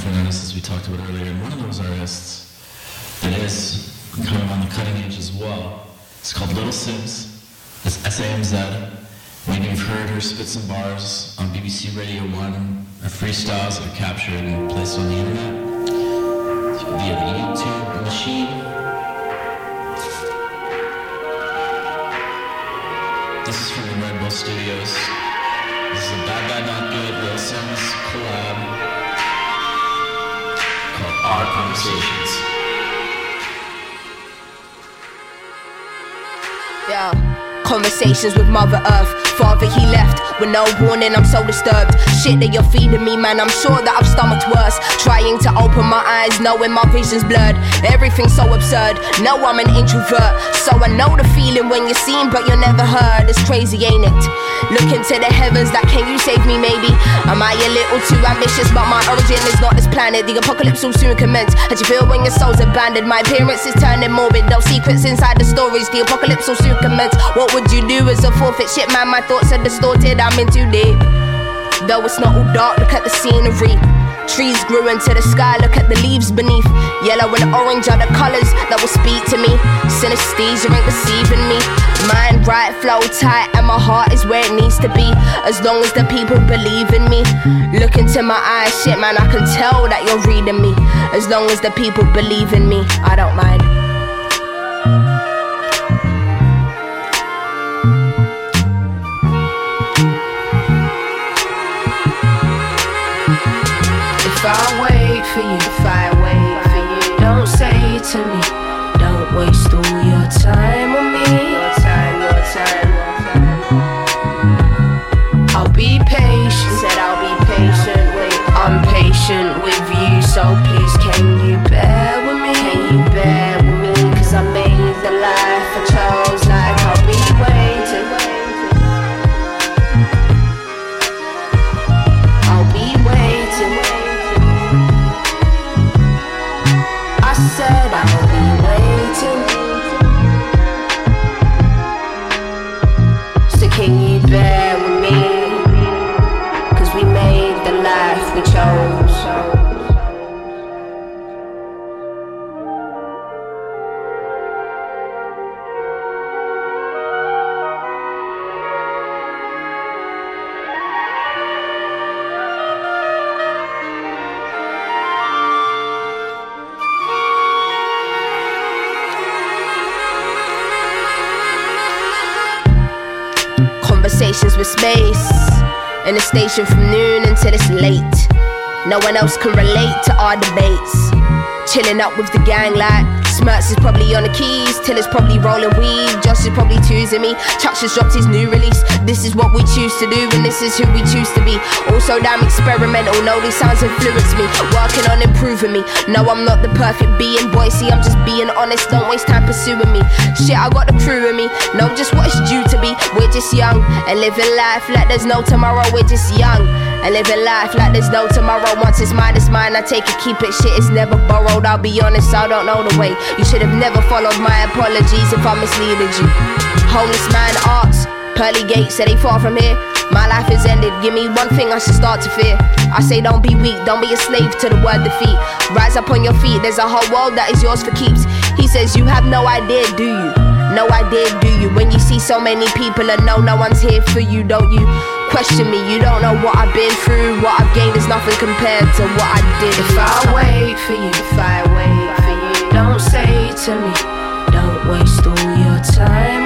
different artists, as we talked about earlier. And one of those artists that is kind of on the cutting edge as well. It's called Little Simz. It's SAMZ. Maybe you've heard her spit some bars on BBC Radio 1, her freestyles are captured and placed on the internet via the YouTube machine. This is from the Red Bull Studios. This is a Bad Bad Not Good Lil Simz collab Our Conversations. Yeah. Conversations with Mother Earth. Father, he left with no warning. I'm so disturbed. Shit that you're feeding me, man. I'm sure that I've stomached worse. Trying to open my eyes, knowing my vision's blurred. Everything's so absurd. No, I'm an introvert. So I know the feeling when you're seen, but you're never heard. It's crazy, ain't it? Look into the heavens, like, can you save me, maybe? Am I a little too ambitious? But my origin is not this planet. The apocalypse will soon commence. How you feel when your soul's abandoned? My appearance is turning morbid. No secrets inside the stories. The apocalypse will soon commence. What would you do as a forfeit? Shit, man, my thoughts are distorted. I'm in too deep. Though it's not all dark, look at the scenery. Trees grew into the sky, look at the leaves beneath. Yellow and orange are the colors that will speak to me. Synesthesia ain't deceiving me. Mind right, flow tight, and my heart is where it needs to be. As long as the people believe in me. Look into my eyes, shit, man, I can tell that you're reading me. As long as the people believe in me, I don't mind. If I wait for you, if I No one else can relate to our debates. Chilling up with the gang like Smirks is probably on the keys, Till is probably rolling weed, Josh is probably choosing me. Chuck just dropped his new release. This is what we choose to do, and this is who we choose to be. Also, damn experimental, no, these sounds influence me. Working on improving me. No, I'm not the perfect being, boy. See, I'm just being honest, don't waste time pursuing me. Shit, I got the crew with me, know just what it's due to be. We're just young and living life like there's no tomorrow, we're just young. And living life like there's no tomorrow. Once it's mine, it's mine. I take it, keep it. Shit it's never borrowed. I'll be honest, I don't know the way. You should have never followed my apologies if I misleaded you. Homeless man asks, pearly gates, say they far from here. My life is ended. Give me one thing I should start to fear. I say don't be weak, don't be a slave to the word defeat. Rise up on your feet. There's a whole world that is yours for keeps. He says you have no idea, do you? No idea, do you? When you see so many people and know no one's here for you, don't you? Question me, you don't know what I've been through. What I've gained is nothing compared to what I did. If I wait for you, if I wait don't say to me, don't waste all your time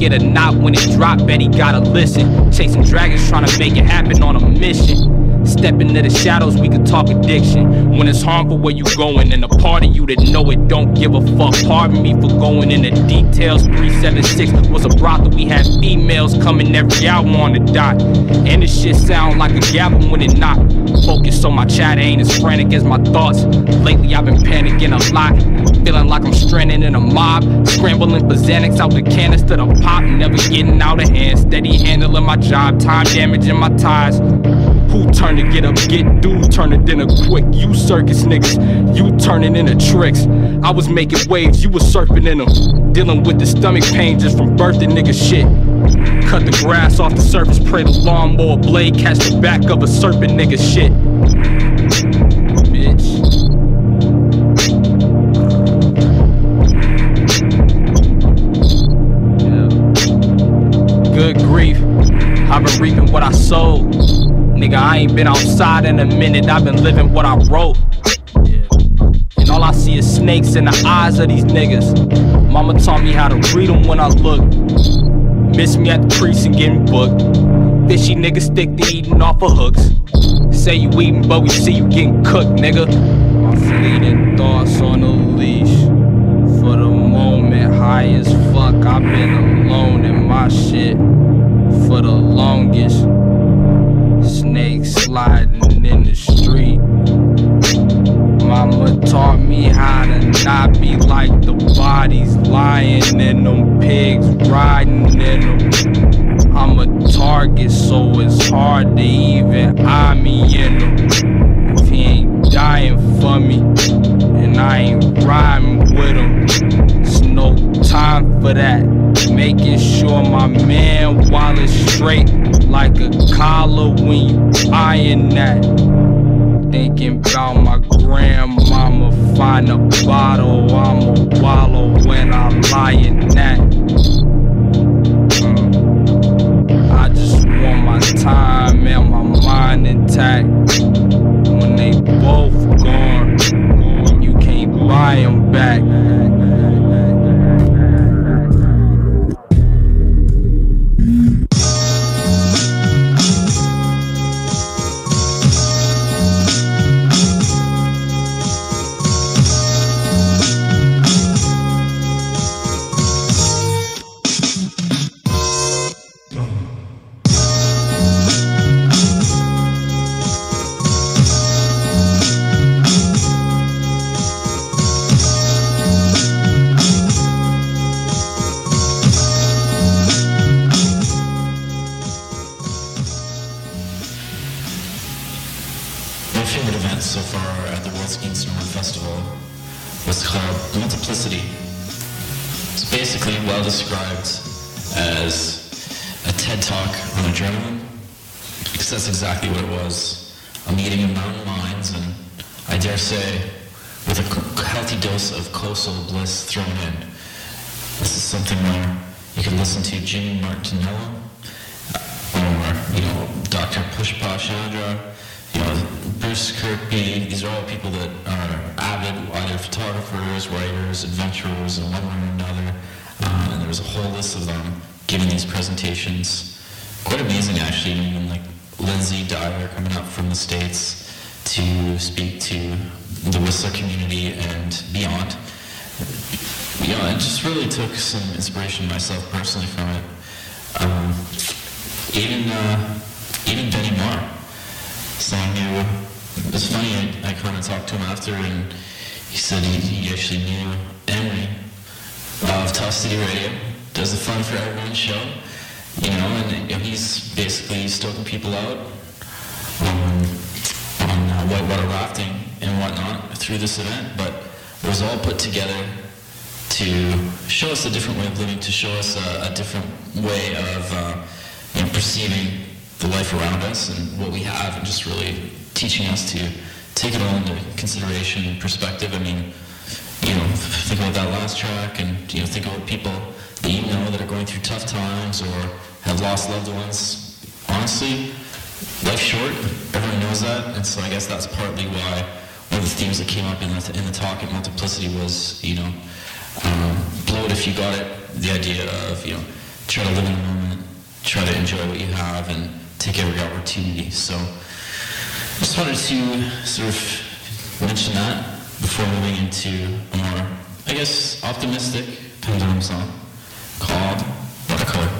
Like a knot when it drop, Betty gotta listen. Chasing dragons, trying to make it happen on a mission. Step into the shadows, we could talk addiction. When it's harmful where you going, and a part of you that know it don't give a fuck. Pardon me for going into details. 376 was a brothel, we had females coming every hour on the dot. And this shit sound like a gavel when it not. Focus on my chatter ain't as frantic as my thoughts. Lately I've been panicking a lot. Feeling like I'm stranded in a mob. Scrambling for Xanax out the canister to pop. Never getting out of hand. Steady handling my job. Time damaging my ties. Who turn to get up, get dudes turn it in a quick. You circus niggas, you turning into tricks. I was making waves, you was surfing in them. Dealing with the stomach pain just from birthing nigga shit. Cut the grass off the surface, pray the lawnmower blade catch the back of a serpent nigga shit. Bitch. Good grief, I've been reaping what I sowed. Nigga, I ain't been outside in a minute, I've been living what I wrote. And all I see is snakes in the eyes of these niggas. Mama taught me how to read them when I look. Miss me at the precinct getting booked. Fishy niggas stick to eating off of hooks. Say you eating, but we see you getting cooked, nigga. My fleeting thoughts on a leash. For the moment, high as fuck. I've been alone in my shit for the longest. Sliding in the street. Mama taught me how to not be like the bodies lying in them pigs riding in them. I'm a target, so it's hard to even eye me in them. If he ain't dying for me, and I ain't rhyming with him, it's no time for that. Making sure my man wallet's straight like a collar when you eyeing that. Thinking about my grandmama, find a bottle, I'ma wallow when I lie in that. Mm. I just want my time and my mind intact. When they both gone, you can't buy them back. Saying you. It was funny, I, I kind of talked to him after, and he said he, he actually knew Emery of Tough City Radio. Does the Fun for Everyone show, you know, and know, he's basically stoking people out on, on uh, whitewater rafting and whatnot through this event. But it was all put together to show us a different way of living, to show us a, a different way of uh, you know, perceiving the life around us and what we have, and just really teaching us to take it all into consideration and perspective. I mean, you know, think about that last track, and you know, think about people that you know that are going through tough times or have lost loved ones. Honestly, life's short. Everyone knows that, and so I guess that's partly why one of the themes that came up in the, in the talk at Multiplicity was, you know, um, blow it if you got it. The idea of, you know, try to live in the moment, try to enjoy what you have, and take every opportunity. So, I just wanted to sort of mention that before moving into a more, I guess, optimistic pendulum song called Watercolor.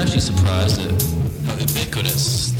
Actually surprised at how ubiquitous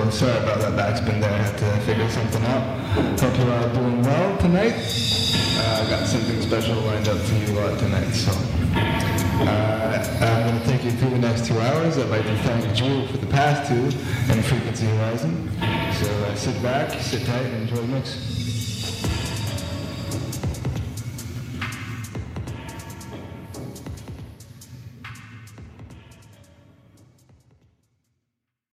Zoico. Sorry about that backspin there. I had to figure something out. Hope you're all doing well tonight. Uh, I got something special lined up for you uh, tonight, so. Uh, I'm going to take you through the next two hours. I'd like to thank Jewel for the past two and Frequency Horizon. So uh, sit back, sit tight, and enjoy the mix.